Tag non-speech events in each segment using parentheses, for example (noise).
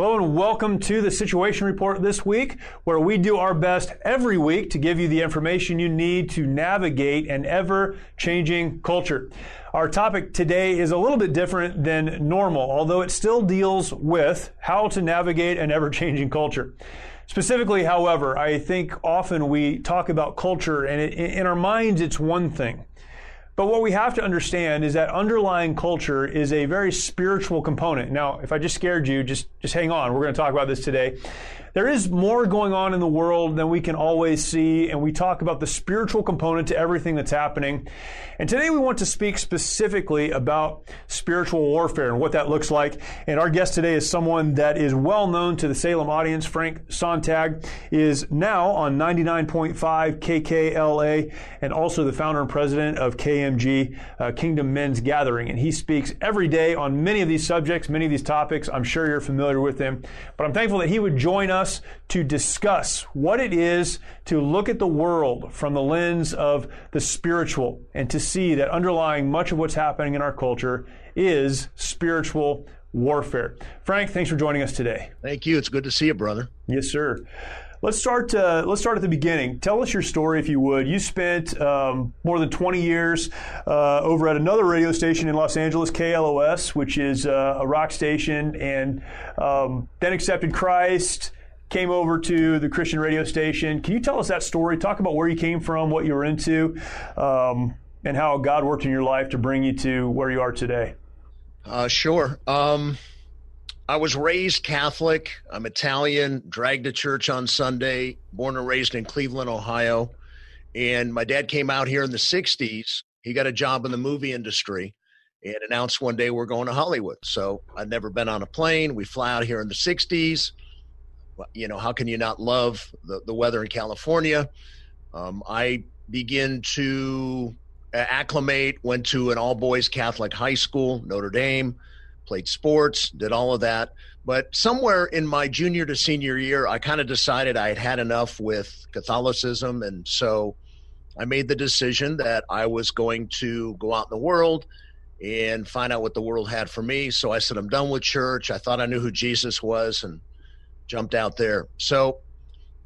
Hello and welcome to the Situation Report this week, where we do our best every week to give you the information you need to navigate an ever changing culture. Our topic today is a little bit different than normal, although it still deals with how to navigate an ever changing culture. Specifically, however, I think often we talk about culture and it, in our minds it's one thing. But what we have to understand is that underlying culture is a very spiritual component. Now, if I just scared you, just, just hang on. We're going to talk about this today. There is more going on in the world than we can always see, and we talk about the spiritual component to everything that's happening. And today we want to speak specifically about spiritual warfare and what that looks like. And our guest today is someone that is well known to the Salem audience. Frank Sontag is now on 99.5 KKLA and also the founder and president of KMG, uh, Kingdom Men's Gathering. And he speaks every day on many of these subjects, many of these topics. I'm sure you're familiar with him. But I'm thankful that he would join us us to discuss what it is to look at the world from the lens of the spiritual and to see that underlying much of what's happening in our culture is spiritual warfare. Frank, thanks for joining us today. Thank you. It's good to see you, brother. Yes, sir. Let's start. Uh, let's start at the beginning. Tell us your story, if you would. You spent um, more than 20 years uh, over at another radio station in Los Angeles, KLOS, which is uh, a rock station, and um, then accepted Christ came over to the Christian radio station. Can you tell us that story? Talk about where you came from, what you were into, um, and how God worked in your life to bring you to where you are today. Uh, sure. Um, I was raised Catholic. I'm Italian, dragged to church on Sunday, born and raised in Cleveland, Ohio. And my dad came out here in the 60s. He got a job in the movie industry and announced one day we're going to Hollywood. So I'd never been on a plane. We fly out here in the 60s you know, how can you not love the, the weather in California? Um, I begin to acclimate, went to an all boys Catholic high school, Notre Dame, played sports, did all of that. But somewhere in my junior to senior year, I kind of decided I had had enough with Catholicism. And so I made the decision that I was going to go out in the world and find out what the world had for me. So I said, I'm done with church. I thought I knew who Jesus was. And jumped out there. So,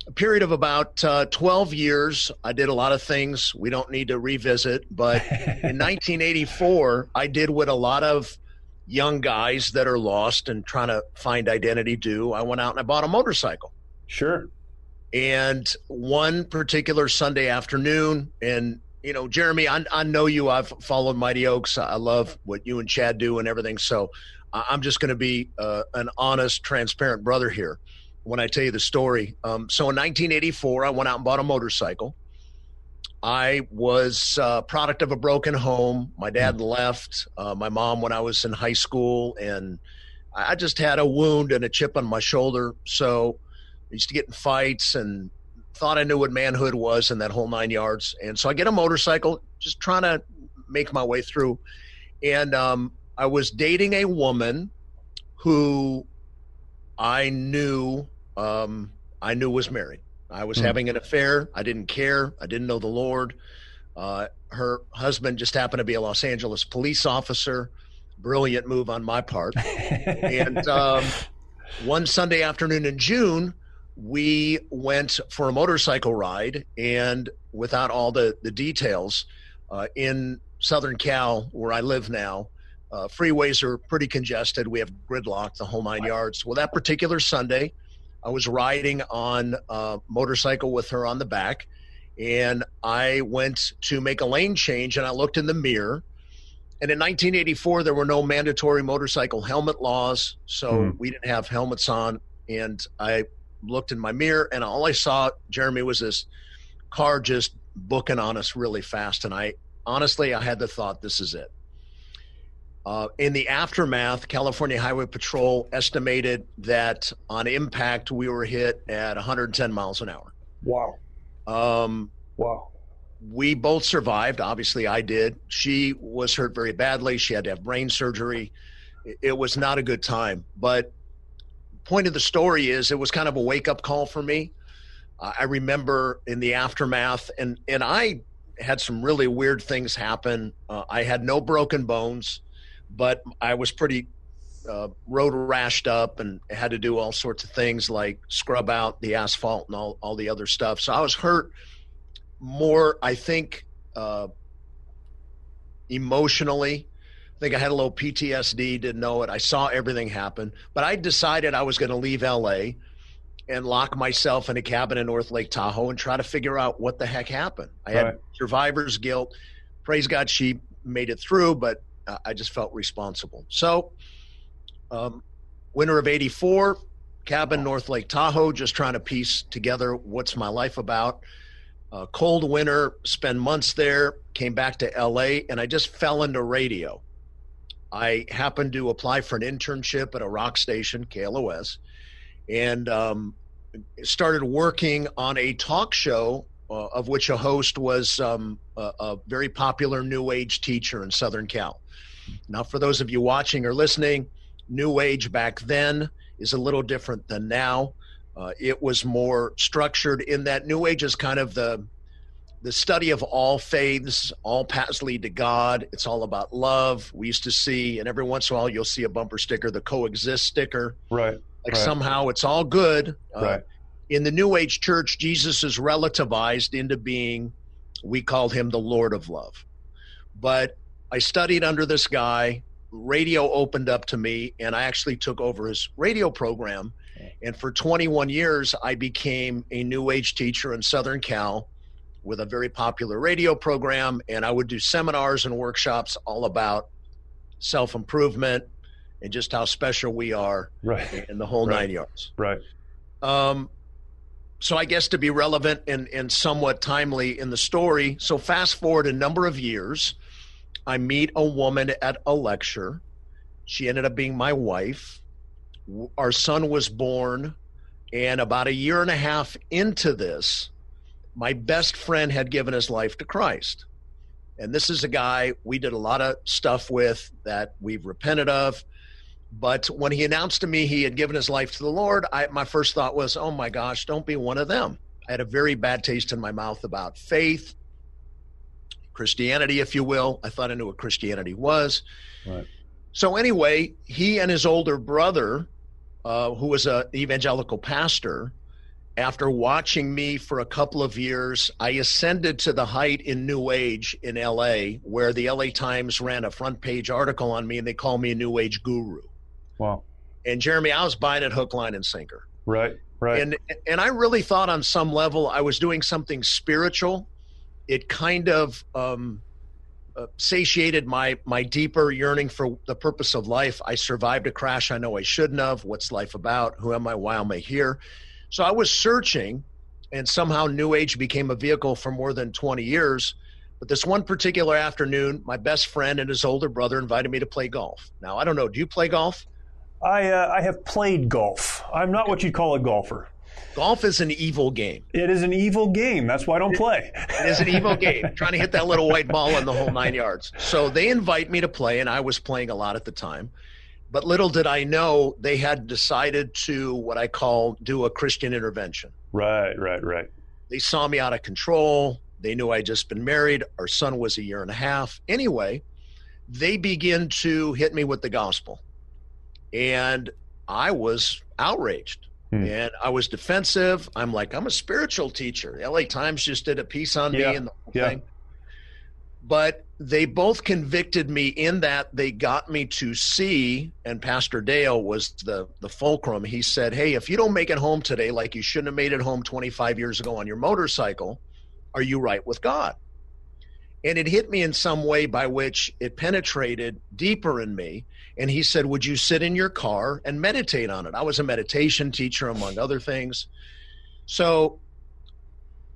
a period of about uh, 12 years, I did a lot of things we don't need to revisit. But (laughs) in 1984, I did what a lot of young guys that are lost and trying to find identity do. I went out and I bought a motorcycle. Sure. And one particular Sunday afternoon, and you know, Jeremy, I, I know you. I've followed Mighty Oaks. I love what you and Chad do and everything. So I'm just going to be uh, an honest, transparent brother here when I tell you the story. Um, so in 1984, I went out and bought a motorcycle. I was a uh, product of a broken home. My dad mm. left. Uh, my mom when I was in high school, and I just had a wound and a chip on my shoulder. So I used to get in fights and thought I knew what manhood was and that whole nine yards. And so I get a motorcycle, just trying to make my way through. And um, I was dating a woman who I knew um, I knew was married. I was mm. having an affair. I didn't care. I didn't know the Lord. Uh, her husband just happened to be a Los Angeles police officer. Brilliant move on my part. (laughs) and um, one Sunday afternoon in June, we went for a motorcycle ride, and without all the the details, uh, in Southern Cal, where I live now, uh, freeways are pretty congested. We have gridlock, the whole nine yards. Well, that particular Sunday, I was riding on a motorcycle with her on the back, and I went to make a lane change, and I looked in the mirror. And in 1984, there were no mandatory motorcycle helmet laws, so mm. we didn't have helmets on. And I looked in my mirror, and all I saw, Jeremy, was this car just booking on us really fast. And I honestly, I had the thought, this is it. Uh, in the aftermath, California Highway Patrol estimated that on impact, we were hit at 110 miles an hour. Wow. Um, wow. We both survived. Obviously, I did. She was hurt very badly. She had to have brain surgery. It was not a good time. But point of the story is it was kind of a wake up call for me. Uh, I remember in the aftermath, and and I had some really weird things happen. Uh, I had no broken bones but I was pretty uh, road rashed up and had to do all sorts of things like scrub out the asphalt and all, all the other stuff. So I was hurt more, I think, uh, emotionally. I think I had a little PTSD, didn't know it. I saw everything happen, but I decided I was going to leave LA and lock myself in a cabin in North Lake Tahoe and try to figure out what the heck happened. I had right. survivor's guilt. Praise God, she made it through, but I just felt responsible. So, um, winter of 84, cabin North Lake Tahoe, just trying to piece together what's my life about. Uh, cold winter, spend months there, came back to LA, and I just fell into radio. I happened to apply for an internship at a rock station, KLOS, and um, started working on a talk show uh, of which a host was um, a, a, very popular New Age teacher in Southern Cal. Now, for those of you watching or listening, New Age back then is a little different than now. Uh, it was more structured in that New Age is kind of the the study of all faiths, all paths lead to God. It's all about love. We used to see, and every once in a while you'll see a bumper sticker, the coexist sticker. Right. Like right. somehow it's all good. Uh, right. In the New Age church, Jesus is relativized into being, we called him the Lord of love. But I studied under this guy. Radio opened up to me, and I actually took over his radio program. And for 21 years, I became a new age teacher in Southern Cal with a very popular radio program. And I would do seminars and workshops all about self improvement and just how special we are right. in the whole right. nine yards. Right. Um, so I guess to be relevant and, and somewhat timely in the story. So fast forward a number of years, I meet a woman at a lecture. She ended up being my wife. Our son was born. And about a year and a half into this, my best friend had given his life to Christ. And this is a guy we did a lot of stuff with that we've repented of. But when he announced to me he had given his life to the Lord, I, my first thought was, oh my gosh, don't be one of them. I had a very bad taste in my mouth about faith Christianity, if you will. I thought I knew what Christianity was. Right. So anyway, he and his older brother, uh, who was an evangelical pastor, after watching me for a couple of years, I ascended to the height in New Age in LA, where the LA Times ran a front page article on me and they called me a New Age guru. Wow. And Jeremy, I was buying it hook, line, and sinker. Right, right. And and I really thought on some level I was doing something spiritual it kind of um, uh, satiated my my deeper yearning for the purpose of life. I survived a crash I know I shouldn't have. What's life about? Who am I? Why am I here? So I was searching, and somehow New Age became a vehicle for more than 20 years. But this one particular afternoon, my best friend and his older brother invited me to play golf. Now I don't know. Do you play golf? I uh, I have played golf. I'm not what you'd call a golfer. Golf is an evil game. It is an evil game. That's why I don't play. it is an evil game. Trying to hit that little white ball in the whole nine yards. So they invite me to play, and I was playing a lot at the time. But little did I know they had decided to what I call do a Christian intervention. Right, right, right. They saw me out of control. They knew I'd just been married. Our son was a year and a half. Anyway, they begin to hit me with the gospel. And I was outraged. Hmm. And I was defensive. I'm like, I'm a spiritual teacher. The LA Times just did a piece on yeah. me and the whole yeah. thing. But they both convicted me in that they got me to see, and Pastor Dale was the, the fulcrum. He said, Hey, if you don't make it home today like you shouldn't have made it home 25 years ago on your motorcycle, are you right with God? And it hit me in some way by which it penetrated deeper in me and he said, Would you sit in your car and meditate on it? I was a meditation teacher, among other things. So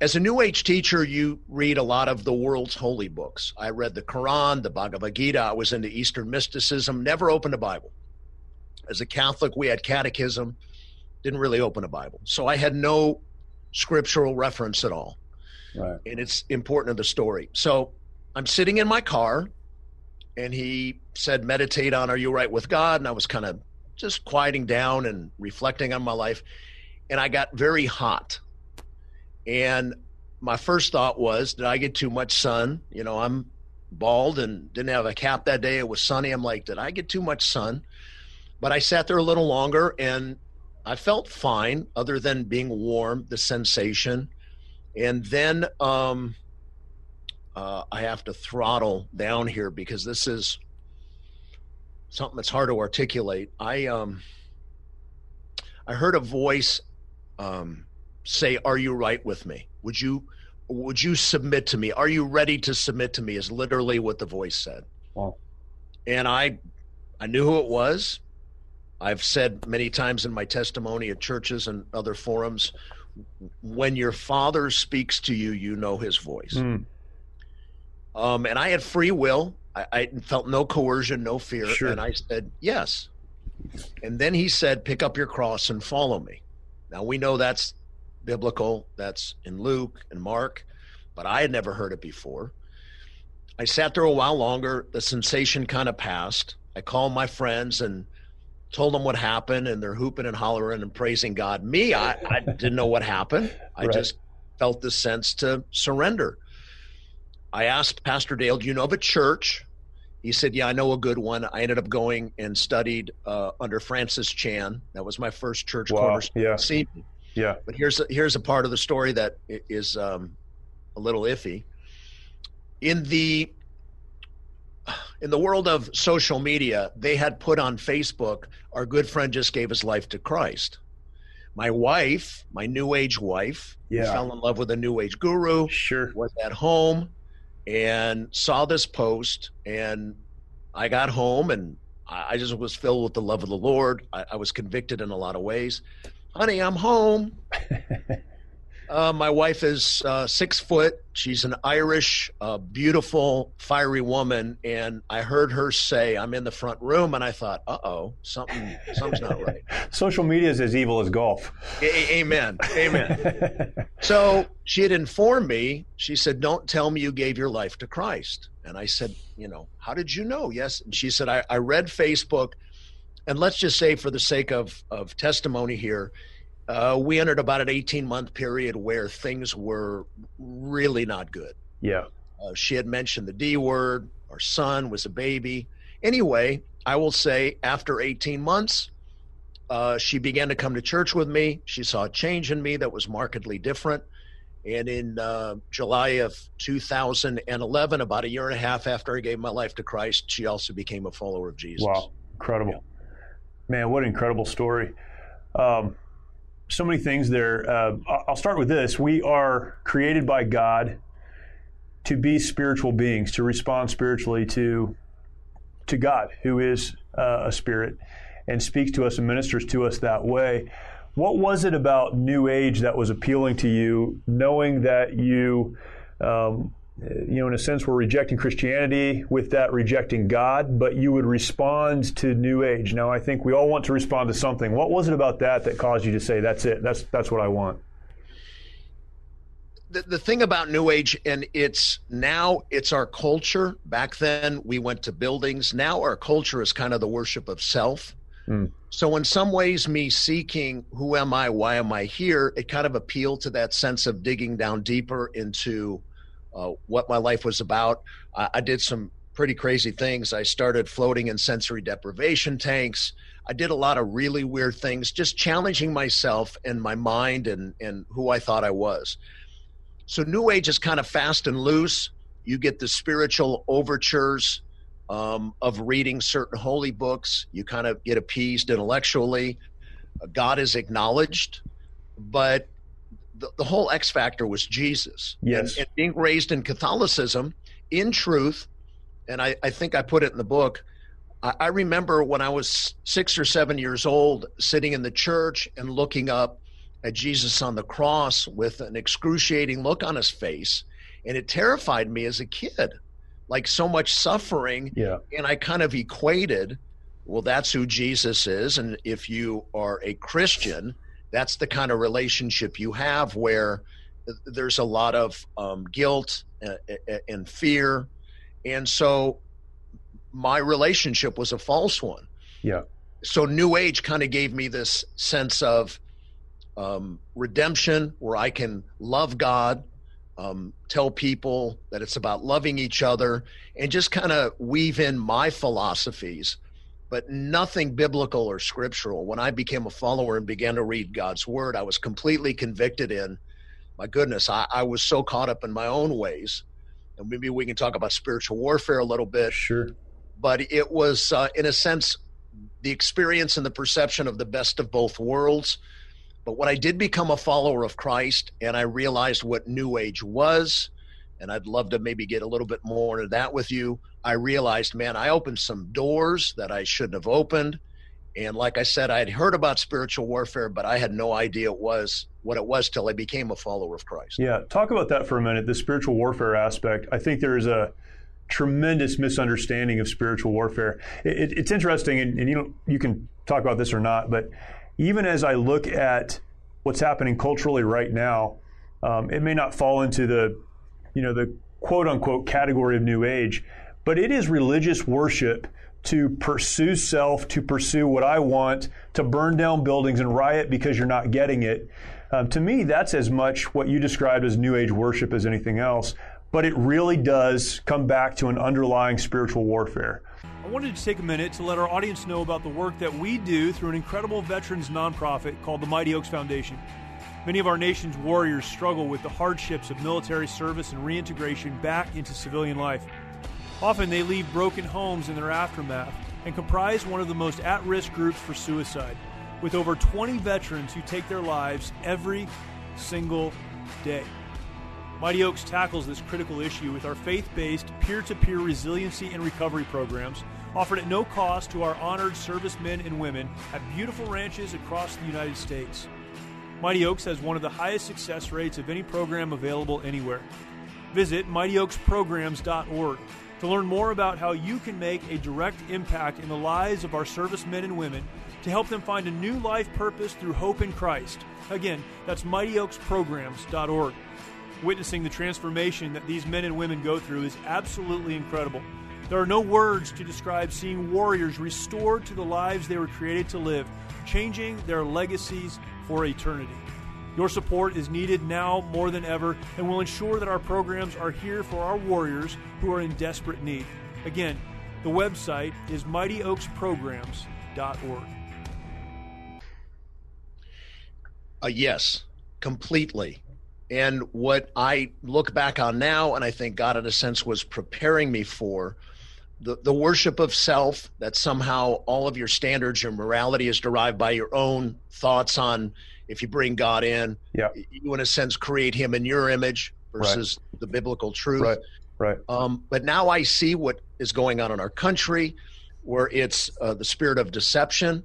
as a New Age teacher, you read a lot of the world's holy books. I read the Quran, the Bhagavad Gita. I was into Eastern mysticism, never opened a Bible. As a Catholic, we had catechism, didn't really open a Bible. So I had no scriptural reference at all. Right. And it's important to the story. So I'm sitting in my car, and he said, Meditate on Are You Right with God? And I was kind of just quieting down and reflecting on my life. And I got very hot and my first thought was, did I get too much sun? You know, I'm bald and didn't have a cap that day. It was sunny. I'm like, did I get too much sun? But I sat there a little longer and I felt fine, other than being warm, the sensation. And then um, uh, I have to throttle down here because this is something that's hard to articulate. I um, I heard a voice um, say, "Are you right with me? Would you would you submit to me? Are you ready to submit to me?" Is literally what the voice said. Wow. And I I knew who it was. I've said many times in my testimony at churches and other forums, when your father speaks to you, you know his voice. Mm. Um, and I had free will. I, I, felt no coercion, no fear. Sure. And I said, yes. And then he said, pick up your cross and follow me. Now we know that's biblical. That's in Luke and Mark, but I had never heard it before. I sat there a while longer. The sensation kind of passed. I called my friends and told them what happened, and they're hooping and hollering and praising God. Me, I, I didn't know what happened. I right. just felt the sense to surrender. I asked Pastor Dale, Do you know of a church? He said, Yeah, I know a good one. I ended up going and studied uh, under Francis Chan. That was my first church wow. Yeah. Yeah. But here's a, here's a part of the story that is um, a little iffy. In the in the world of social media, they had put on Facebook, "Our good friend just gave his life to Christ." My wife, my new age wife, yeah. fell in love with a new age guru. Sure, was at home and saw this post, and I got home and I just was filled with the love of the Lord. I, I was convicted in a lot of ways honey, I'm home. (laughs) uh, my wife is uh, six foot. She's an Irish, uh, beautiful, fiery woman. And I heard her say, I'm in the front room. And I thought, uh oh, something, something's not right. (laughs) Social media is as evil as golf. A- amen. Amen. (laughs) so she had informed me, she said, Don't tell me you gave your life to Christ. And I said, You know, how did you know? Yes. And she said, I, I read Facebook and let's just say for the sake of, of testimony here uh, we entered about an 18 month period where things were really not good yeah uh, she had mentioned the d word our son was a baby anyway i will say after 18 months uh, she began to come to church with me she saw a change in me that was markedly different and in uh, July of 2011, about a year and a half after I gave my life to Christ, she also became a follower of Jesus. Wow, incredible. Yeah. Man, what an incredible story. Um, so many things there. Uh, I'll start with this. We are created by God to be spiritual beings, to respond spiritually to, to God, who is uh, a spirit and speaks to us and ministers to us that way. What was it about New Age that was appealing to you, knowing that you um, you know, in a sense, we're rejecting Christianity with that rejecting God, but you would respond to New Age. Now, I think we all want to respond to something. What was it about that that caused you to say, "That's it. That's that's what I want"? The, the thing about New Age, and it's now it's our culture. Back then, we went to buildings. Now, our culture is kind of the worship of self. Mm. So, in some ways, me seeking who am I, why am I here, it kind of appealed to that sense of digging down deeper into uh, what my life was about. I, I did some pretty crazy things. I started floating in sensory deprivation tanks. I did a lot of really weird things, just challenging myself and my mind and, and who I thought I was. So, New Age is kind of fast and loose. You get the spiritual overtures um, of reading certain holy books. You kind of get appeased intellectually. God is acknowledged, but the, the whole X factor was Jesus. Yes. And, and, being raised in Catholicism, in truth, and I, I think I put it in the book. I, I remember when I was six or seven years old, sitting in the church and looking up at Jesus on the cross with an excruciating look on his face. And it terrified me as a kid, like so much suffering. Yeah. And I kind of equated, well, that's who Jesus is. And if you are a Christian, that's the kind of relationship you have where there's a lot of um, guilt and, and fear. And so my relationship was a false one. Yeah. So New Age kind of gave me this sense of um, redemption where I can love God, um, tell people that it's about loving each other, and just kind of weave in my philosophies, but nothing biblical or scriptural. When I became a follower and began to read God's word, I was completely convicted in my goodness, I, I was so caught up in my own ways. And maybe we can talk about spiritual warfare a little bit. Sure. But it was, uh, in a sense, the experience and the perception of the best of both worlds but when I did become a follower of Christ and I realized what New Age was, and I'd love to maybe get a little bit more into that with you, I realized, man, I opened some doors that I shouldn't have opened. And like I said, I had heard about spiritual warfare, but I had no idea it was what it was till I became a follower of Christ. Yeah, talk about that for a minute. The spiritual warfare aspect. I think there is a tremendous misunderstanding of spiritual warfare. It, it, it's interesting, and, and you you can talk about this or not, but even as I look at what's happening culturally right now, um, it may not fall into the, you know, the quote unquote category of New Age, but it is religious worship to pursue self, to pursue what I want, to burn down buildings and riot because you're not getting it. Um, to me, that's as much what you described as New Age worship as anything else. But it really does come back to an underlying spiritual warfare. I wanted to take a minute to let our audience know about the work that we do through an incredible veterans nonprofit called the Mighty Oaks Foundation. Many of our nation's warriors struggle with the hardships of military service and reintegration back into civilian life. Often they leave broken homes in their aftermath and comprise one of the most at risk groups for suicide, with over 20 veterans who take their lives every single day. Mighty Oaks tackles this critical issue with our faith based peer to peer resiliency and recovery programs offered at no cost to our honored servicemen and women at beautiful ranches across the United States. Mighty Oaks has one of the highest success rates of any program available anywhere. Visit mightyoaksprograms.org to learn more about how you can make a direct impact in the lives of our servicemen and women to help them find a new life purpose through hope in Christ. Again, that's mightyoaksprograms.org. Witnessing the transformation that these men and women go through is absolutely incredible. There are no words to describe seeing warriors restored to the lives they were created to live, changing their legacies for eternity. Your support is needed now more than ever and will ensure that our programs are here for our warriors who are in desperate need. Again, the website is mightyoaksprograms.org. Uh, yes, completely. And what I look back on now, and I think God, in a sense, was preparing me for the, the worship of self that somehow all of your standards, your morality is derived by your own thoughts on if you bring God in. Yeah. You, in a sense, create him in your image versus right. the biblical truth. Right. Right. Um, but now I see what is going on in our country, where it's uh, the spirit of deception,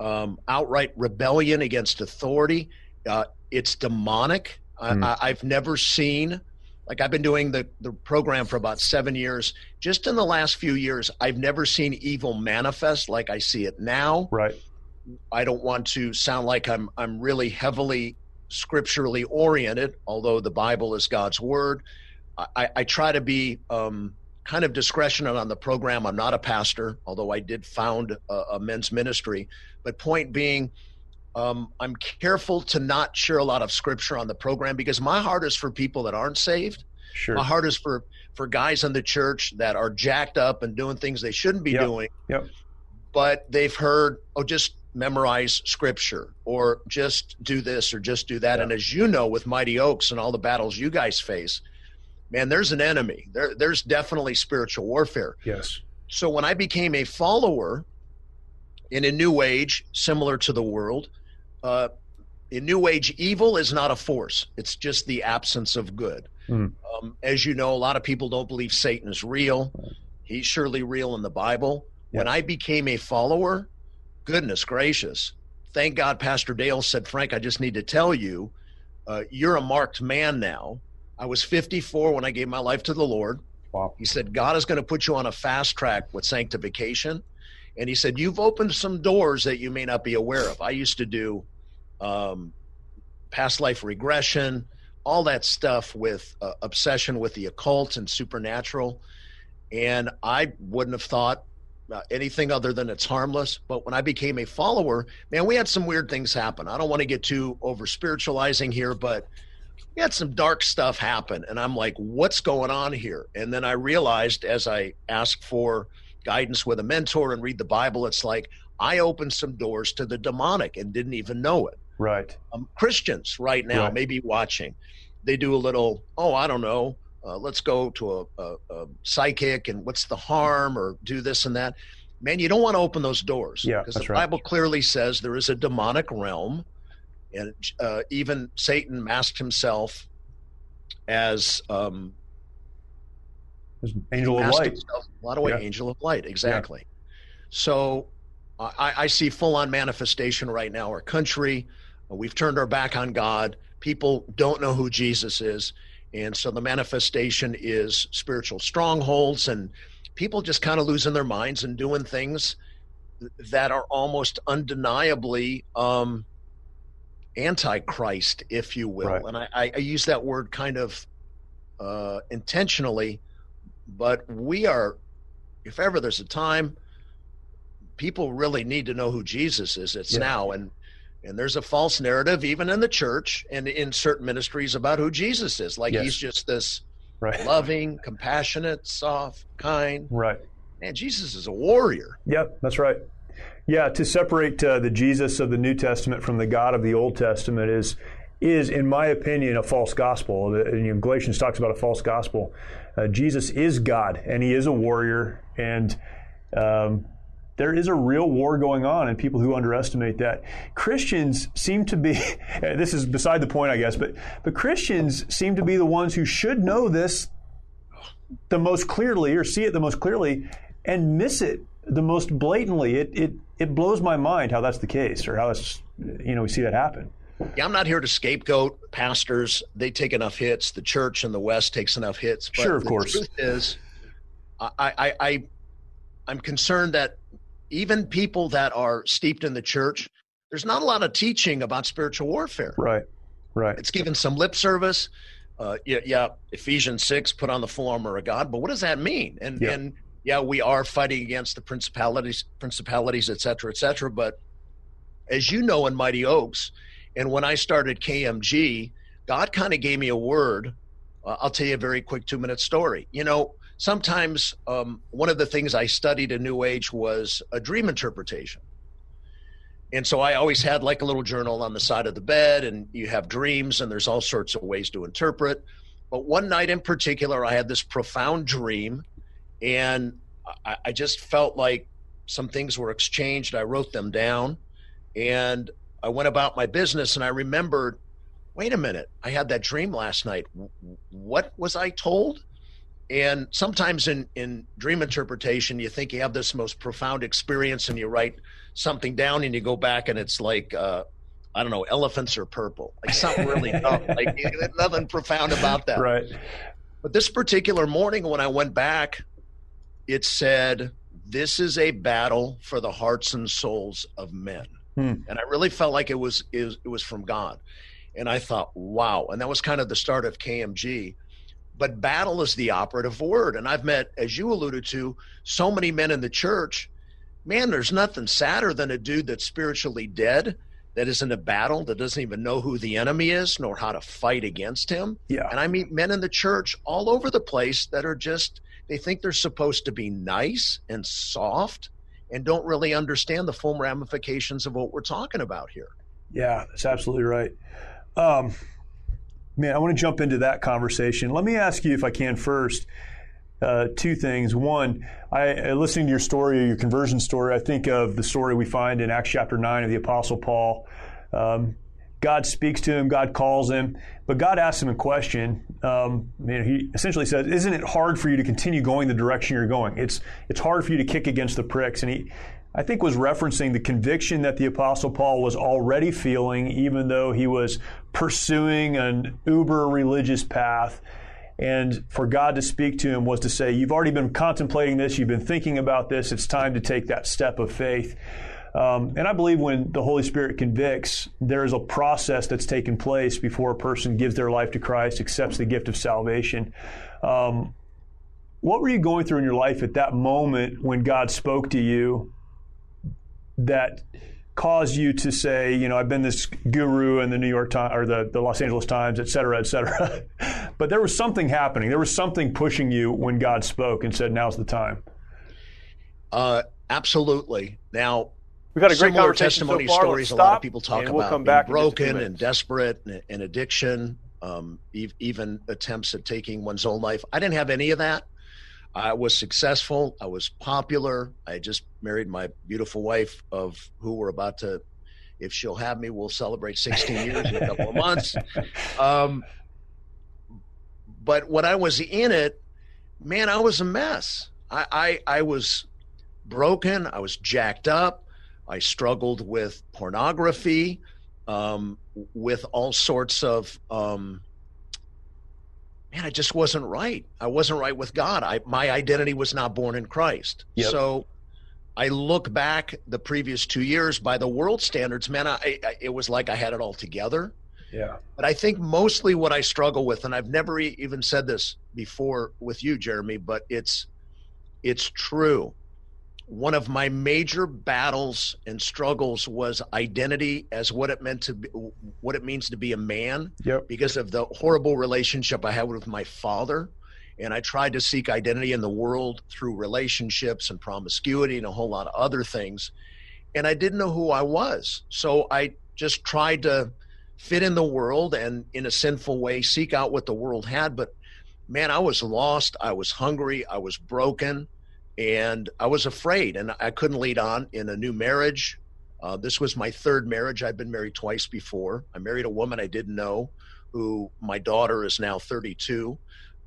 um, outright rebellion against authority. Uh, it's demonic. Mm. I, I've never seen like I've been doing the, the program for about seven years. Just in the last few years, I've never seen evil manifest like I see it now. Right. I don't want to sound like I'm I'm really heavily scripturally oriented, although the Bible is God's word. I, I try to be um, kind of discretionary on the program. I'm not a pastor, although I did found a, a men's ministry. But point being, um, I'm careful to not share a lot of scripture on the program because my heart is for people that aren't saved. Sure. My heart is for for guys in the church that are jacked up and doing things they shouldn't be yep. doing. Yep. But they've heard, oh, just memorize scripture or just do this or just do that. Yep. And as you know, with Mighty Oaks and all the battles you guys face, man, there's an enemy. There, there's definitely spiritual warfare. Yes. So when I became a follower in a new age, similar to the world, uh, in New Age, evil is not a force, it's just the absence of good. Mm. Um, as you know, a lot of people don't believe Satan is real. He's surely real in the Bible. When I became a follower, goodness gracious, thank God Pastor Dale said, Frank, I just need to tell you, uh, you're a marked man now. I was 54 when I gave my life to the Lord. Wow. He said, God is going to put you on a fast track with sanctification. And he said, You've opened some doors that you may not be aware of. I used to do um, past life regression, all that stuff with uh, obsession with the occult and supernatural. And I wouldn't have thought uh, anything other than it's harmless. But when I became a follower, man, we had some weird things happen. I don't want to get too over spiritualizing here, but we had some dark stuff happen. And I'm like, what's going on here? And then I realized as I asked for guidance with a mentor and read the Bible, it's like I opened some doors to the demonic and didn't even know it. Right. Um, Christians right now, Right. maybe watching, they do a little, oh, I don't know, uh, let's go to a, a, a psychic and what's the harm or do this and that. Man, you don't want to open those doors. Yeah, Because the right. Bible clearly says there is a demonic realm. And uh, even Satan masked himself as um, an angel of light. himself a lot of way Yeah. angel of light exactly so I, I see full-on manifestation right now our country we've turned our back on god people don't know who jesus is and so the manifestation is spiritual strongholds and people just kind of losing their minds and doing things that are almost undeniably um, antichrist if you will Right. and I, I, use that word kind of uh, intentionally but we are if ever there's a time people really need to know who jesus is it's Yeah. now and and there's a false narrative even in the church and in certain ministries about who jesus is like Yes. he's just this Right. loving compassionate soft kind Right. And jesus is a warrior Yep, that's right. Yeah, to separate uh, the Jesus of the New Testament from the God of the Old Testament is is, in my opinion, a false gospel. Know, Galatians talks about a false gospel. Uh, Jesus is God, and He is a warrior, and um, there is a real war going on, and people who underestimate that. Christians seem to be. (laughs) this is beside the point, I guess, but but Christians seem to be the ones who should know this the most clearly or see it the most clearly and miss it the most blatantly. It it it blows my mind how that's the case or how that's you know we see that happen. yeah i'm not here to scapegoat pastors they take enough hits the church in the west takes enough hits but Sure, of the course. truth is I, I i i'm concerned that even people that are steeped in the church there's not a lot of teaching about spiritual warfare Right. Right. it's given some lip service uh, yeah, yeah, Ephesians six, put on the full armor of God. But what does that mean? And Yeah. and yeah, we are fighting against the principalities, principalities, et cetera, et cetera. But as you know, in Mighty Oaks, and when I started KMG, God kind of gave me a word. Uh, I'll tell you a very quick two minute story. You know, sometimes um, one of the things I studied in New Age was a dream interpretation. And so I always had like a little journal on the side of the bed, and you have dreams, and there's all sorts of ways to interpret. But one night in particular, I had this profound dream, and I, I just felt like some things were exchanged. I wrote them down, and I went about my business, and I remembered wait a minute, I had that dream last night. What was I told? And sometimes in, in dream interpretation, you think you have this most profound experience and you write something down and you go back and it's like, uh, I don't know, elephants are purple. Like something really (laughs) dumb. Like nothing profound about that. Right. But this particular morning, when I went back, it said, This is a battle for the hearts and souls of men. Hmm. And I really felt like it was, it was it was from God. And I thought, wow. And that was kind of the start of KMG. But battle is the operative word. And I've met, as you alluded to, so many men in the church. Man, there's nothing sadder than a dude that's spiritually dead, that is in a battle, that doesn't even know who the enemy is, nor how to fight against him. Yeah. And I meet men in the church all over the place that are just, they think they're supposed to be nice and soft and don't really understand the full ramifications of what we're talking about here. Yeah, that's absolutely right. Um, man, I want to jump into that conversation. Let me ask you, if I can, first, uh, two things. One, I, uh, listening to your story, your conversion story, I think of the story we find in Acts chapter 9 of the Apostle Paul. Um, God speaks to him, God calls him, but God asks him a question. Um, you know, he essentially says, "Isn't it hard for you to continue going the direction you're going? It's it's hard for you to kick against the pricks." And he, I think was referencing the conviction that the Apostle Paul was already feeling, even though he was pursuing an uber religious path. And for God to speak to him was to say, You've already been contemplating this, you've been thinking about this, it's time to take that step of faith. Um, and I believe when the Holy Spirit convicts, there is a process that's taken place before a person gives their life to Christ, accepts the gift of salvation. Um, what were you going through in your life at that moment when God spoke to you that caused you to say, you know, I've been this guru in the New York Times or the, the Los Angeles Times, et cetera, et cetera. (laughs) but there was something happening. There was something pushing you when God spoke and said, now's the time. Uh, absolutely. Now, We've had a great similar testimony so stories. Let's a lot of people talk about we'll come being back in just a few broken and desperate and, and addiction, um, e- even attempts at taking one's own life. I didn't have any of that. I was successful. I was popular. I just married my beautiful wife, of who we're about to, if she'll have me, we'll celebrate 16 years in a couple of months. Um, but when I was in it, man, I was a mess. I, I, I was broken. I was jacked up. I struggled with pornography, um, with all sorts of. Um, man, I just wasn't right. I wasn't right with God. I, my identity was not born in Christ. Yep. So I look back the previous two years by the world standards, man, I, I, it was like I had it all together. Yeah. But I think mostly what I struggle with, and I've never e- even said this before with you, Jeremy, but it's it's true. One of my major battles and struggles was identity as what it meant to be, what it means to be a man, Yep. because of the horrible relationship I had with my father. And I tried to seek identity in the world through relationships and promiscuity and a whole lot of other things. And I didn't know who I was. So I just tried to fit in the world and in a sinful way seek out what the world had but man i was lost i was hungry i was broken and i was afraid and i couldn't lead on in a new marriage. Uh, this was my third marriage. I've been married twice before. I married a woman i didn't know who my daughter is now 32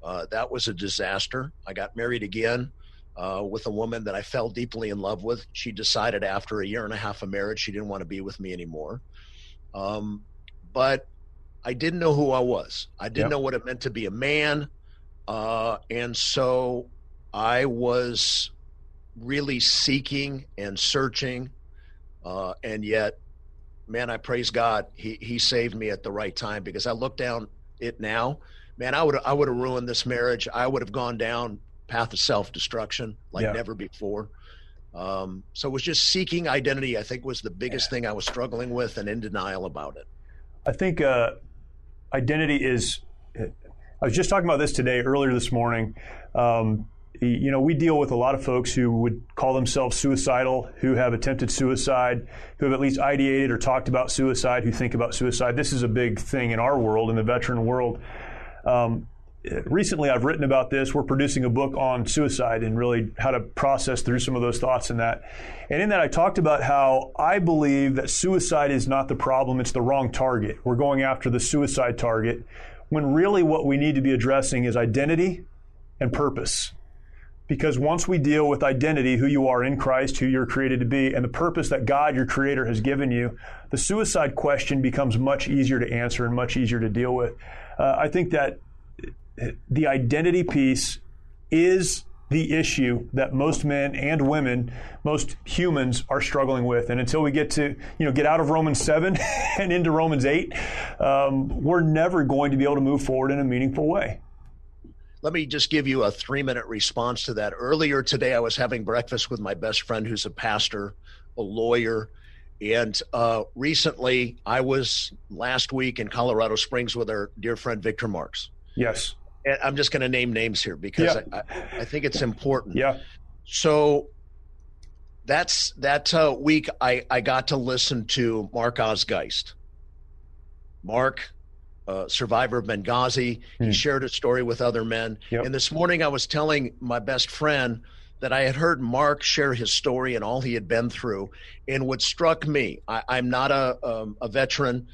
uh, that was a disaster. I got married again uh, with a woman that i fell deeply in love with. She decided after a year and a half of marriage she didn't want to be with me anymore. Um, but I didn't know who I was. I didn't Yep. know what it meant to be a man. Uh, and so I was really seeking and searching. Uh, and yet, man, I praise God. He, he saved me at the right time because I look down it now. Man, I would I would have ruined this marriage. I would have gone down path of self destruction like Yeah. never before. Um, so it was just seeking identity. I think was the biggest thing I was struggling with and in denial about it. I think uh, identity is. I was just talking about this today, earlier this morning. Um, you know, we deal with a lot of folks who would call themselves suicidal, who have attempted suicide, who have at least ideated or talked about suicide, who think about suicide. This is a big thing in our world, in the veteran world. Um, recently, I've written about this. We're producing a book on suicide and really how to process through some of those thoughts in that. And in that, I talked about how I believe that suicide is not the problem, it's the wrong target. We're going after the suicide target when really what we need to be addressing is identity and purpose. Because once we deal with identity, who you are in Christ, who you're created to be, and the purpose that God, your Creator, has given you, the suicide question becomes much easier to answer and much easier to deal with. Uh, I think that the identity piece is the issue that most men and women, most humans are struggling with. And until we get to, you know, get out of Romans 7 (laughs) and into Romans 8, um, we're never going to be able to move forward in a meaningful way. Let me just give you a three minute response to that. Earlier today, I was having breakfast with my best friend who's a pastor, a lawyer. And uh, recently, I was last week in Colorado Springs with our dear friend Victor Marx. Yes. And I'm just going to name names here because Yeah. I, I, think it's important. Yeah. So that's that uh, week I, I got to listen to Mark Oz Geist. Mark, uh, survivor of Benghazi, he shared a story with other men. Yep. And this morning I was telling my best friend that I had heard Mark share his story and all he had been through. And what struck me, I, I'm not a, um, a veteran.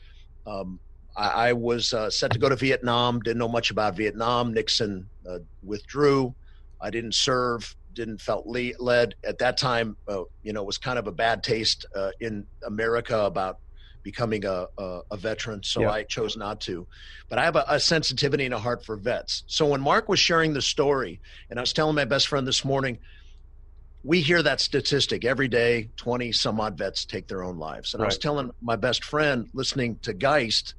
Um, I, I was uh, set to go to Vietnam, didn't know much about Vietnam. Nixon uh, withdrew. I didn't serve, didn't felt led at that time. Uh, you know, it was kind of a bad taste uh, in America about becoming a, a, a veteran, so I chose not to. But I have a, a, sensitivity and a heart for vets. So when Mark was sharing the story, and I was telling my best friend this morning, we hear that statistic every day 20 some odd vets take their own lives. And right. I was telling my best friend, listening to Geist,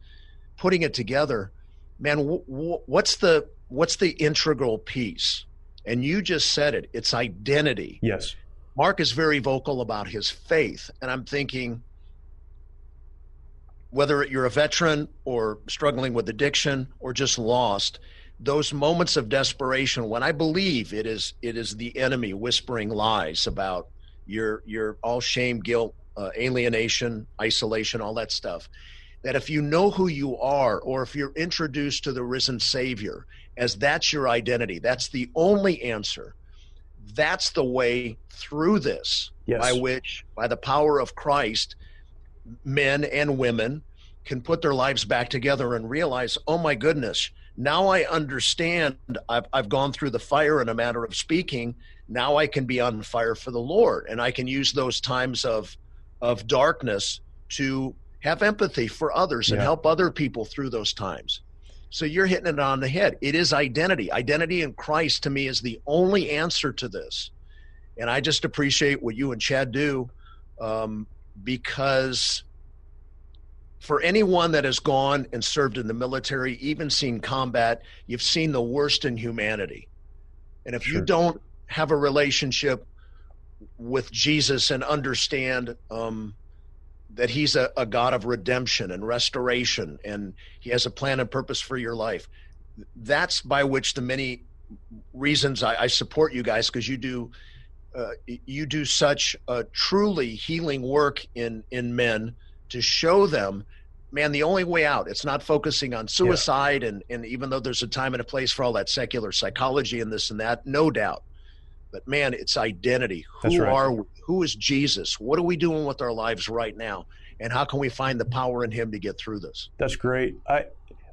putting it together, man, w- w- what's the what's the integral piece? And you just said it. It's identity. Yes. Mark is very vocal about his faith, and I'm thinking whether you're a veteran or struggling with addiction or just lost, those moments of desperation when I believe it is it is the enemy whispering lies about your your all shame, guilt, uh, alienation, isolation, all that stuff. That if you know who you are, or if you're introduced to the risen Savior as that's your identity, that's the only answer. That's the way through this yes. by which, by the power of Christ, men and women can put their lives back together and realize, oh my goodness, now I understand. I've, I've gone through the fire in a matter of speaking. Now I can be on fire for the Lord, and I can use those times of of darkness to have empathy for others and help other people through those times. So you're hitting it on the head. It is identity. Identity in Christ to me is the only answer to this. And I just appreciate what you and Chad do um, because for anyone that has gone and served in the military, even seen combat, you've seen the worst in humanity. And if sure. you don't have a relationship with Jesus and understand um, that He's a, a God of redemption and restoration, and He has a plan and purpose for your life, that's by which the many reasons I, I support you guys because you do. Uh, you do such a truly healing work in in men to show them man the only way out it's not focusing on suicide yeah. and and even though there's a time and a place for all that secular psychology and this and that no doubt. But man it's identity. Who right. are we? Who is jesus? What are we doing with our lives right now? And how can we find the power in him to get through this? That's great. I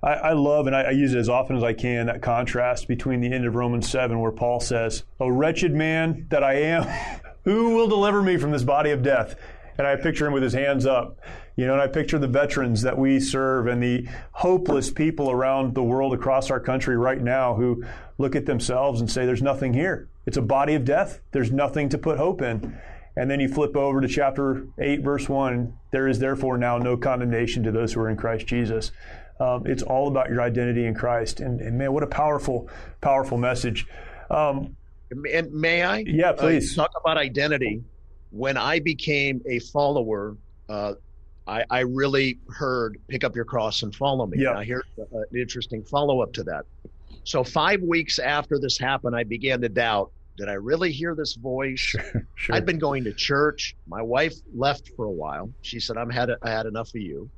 I, I love, and I, I, use it as often as I can, that contrast between the end of Romans 7, where Paul says, O wretched man that I am, (laughs) who will deliver me from this body of death? And I picture him with his hands up. You know, and I picture the veterans that we serve and the hopeless people around the world across our country right now who look at themselves and say, There's nothing here. It's a body of death. There's nothing to put hope in. And then you flip over to chapter 8, verse 1 there is therefore now no condemnation to those who are in Christ Jesus. Um, it's all about your identity in Christ. And, and, man, what a powerful, powerful message. Um, and may I? Yeah, please. Uh, talk about identity. When I became a follower, uh, I, I really heard pick up your cross and follow me. Yeah. Now here's an interesting follow up to that. So five weeks after this happened, I began to doubt. Did I really hear this voice? Sure, (laughs) sure. I'd been going to church. My wife left for a while. She said, "I'm had I had enough of you,"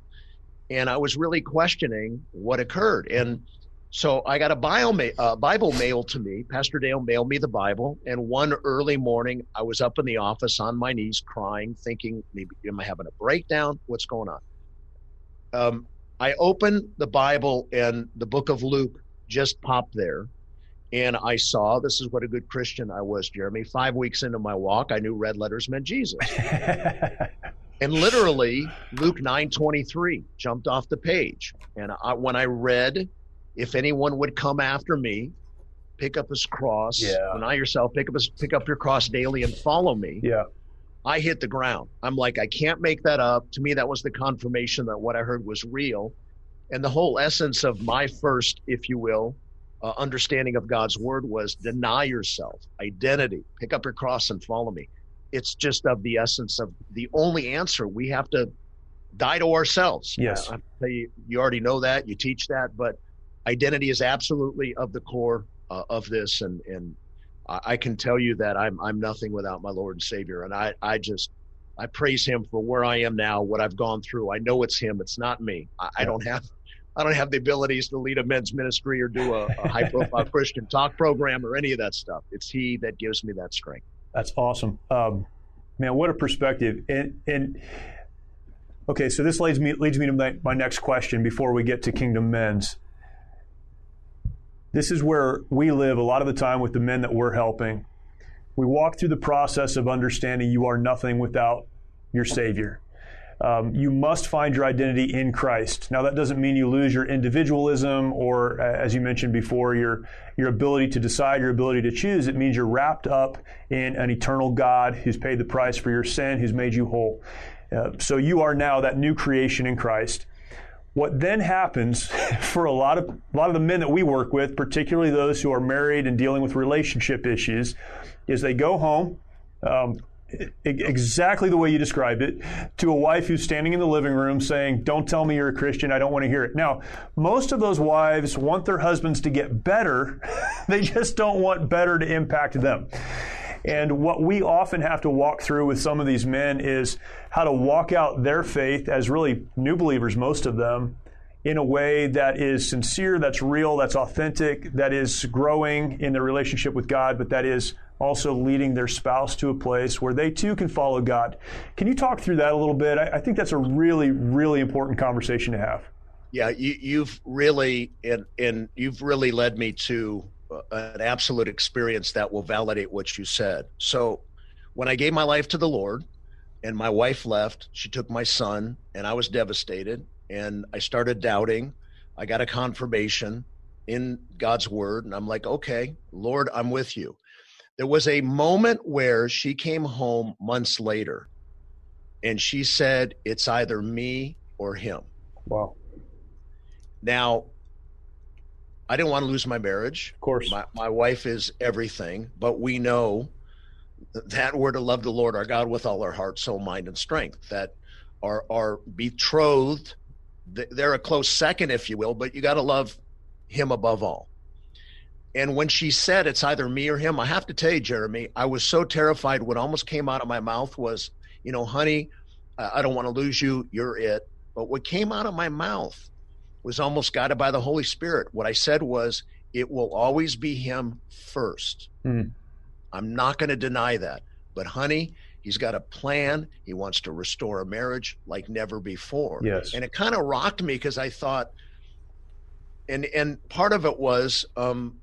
and I was really questioning what occurred. And so I got a Bible, uh, Bible mailed to me. Pastor Dale mailed me the Bible. And one early morning, I was up in the office on my knees crying, thinking, maybe am I having a breakdown? What's going on? Um, I opened the Bible and the book of Luke just popped there. And I saw this is what a good Christian I was, Jeremy. Five weeks into my walk, I knew red letters meant Jesus. (laughs) and literally, Luke 9 23 jumped off the page. And I, when I read if anyone would come after me, pick up his cross, yeah. deny yourself, pick up his, pick up your cross daily and follow me. Yeah. I hit the ground. I'm like, I can't make that up. To me, that was the confirmation that what I heard was real. And the whole essence of my first, if you will, uh, understanding of God's word was deny yourself, identity, pick up your cross and follow me. It's just of the essence of the only answer. We have to die to ourselves. Yes. Uh, you, you already know that, you teach that, but identity is absolutely of the core uh, of this, and and I can tell you that I'm I'm nothing without my Lord and Savior, and I I just I praise Him for where I am now, what I've gone through. I know it's Him; it's not me. I, I don't have I don't have the abilities to lead a men's ministry or do a, a high profile (laughs) Christian talk program or any of that stuff. It's He that gives me that strength. That's awesome, um, man. What a perspective, and and. Okay, so this leads me leads me to my, my next question before we get to Kingdom Men's this is where we live a lot of the time with the men that we're helping. We walk through the process of understanding you are nothing without your Savior. Um, you must find your identity in Christ. Now, that doesn't mean you lose your individualism or, as you mentioned before, your, your ability to decide, your ability to choose. It means you're wrapped up in an eternal God who's paid the price for your sin, who's made you whole. Uh, so you are now that new creation in Christ. What then happens (laughs) for a lot of a lot of the men that we work with, particularly those who are married and dealing with relationship issues, is they go home. Um, exactly the way you described it to a wife who's standing in the living room saying, Don't tell me you're a Christian. I don't want to hear it. Now, most of those wives want their husbands to get better, (laughs) they just don't want better to impact them. And what we often have to walk through with some of these men is how to walk out their faith as really new believers, most of them, in a way that is sincere, that's real, that's authentic, that is growing in their relationship with God, but that is also leading their spouse to a place where they too can follow God. Can you talk through that a little bit? I, I think that's a really, really important conversation to have. Yeah, you, have really and, and you've really led me to uh, an absolute experience that will validate what you said. So, when I gave my life to the Lord, and my wife left, she took my son, and I was devastated, and I started doubting. I got a confirmation in God's word, and I'm like, okay, Lord, I'm with you. There was a moment where she came home months later and she said, It's either me or him. Wow. Now, I didn't want to lose my marriage. Of course. My, my wife is everything, but we know that we're to love the Lord our God with all our heart, soul, mind, and strength. That are, are betrothed, they're a close second, if you will, but you got to love him above all. And when she said it's either me or him, I have to tell you, Jeremy, I was so terrified. What almost came out of my mouth was, you know, honey, I don't want to lose you. You're it. But what came out of my mouth was almost guided by the Holy Spirit. What I said was, it will always be him first. Mm. I'm not going to deny that. But, honey, he's got a plan. He wants to restore a marriage like never before. Yes. And it kind of rocked me because I thought, and and part of it was um,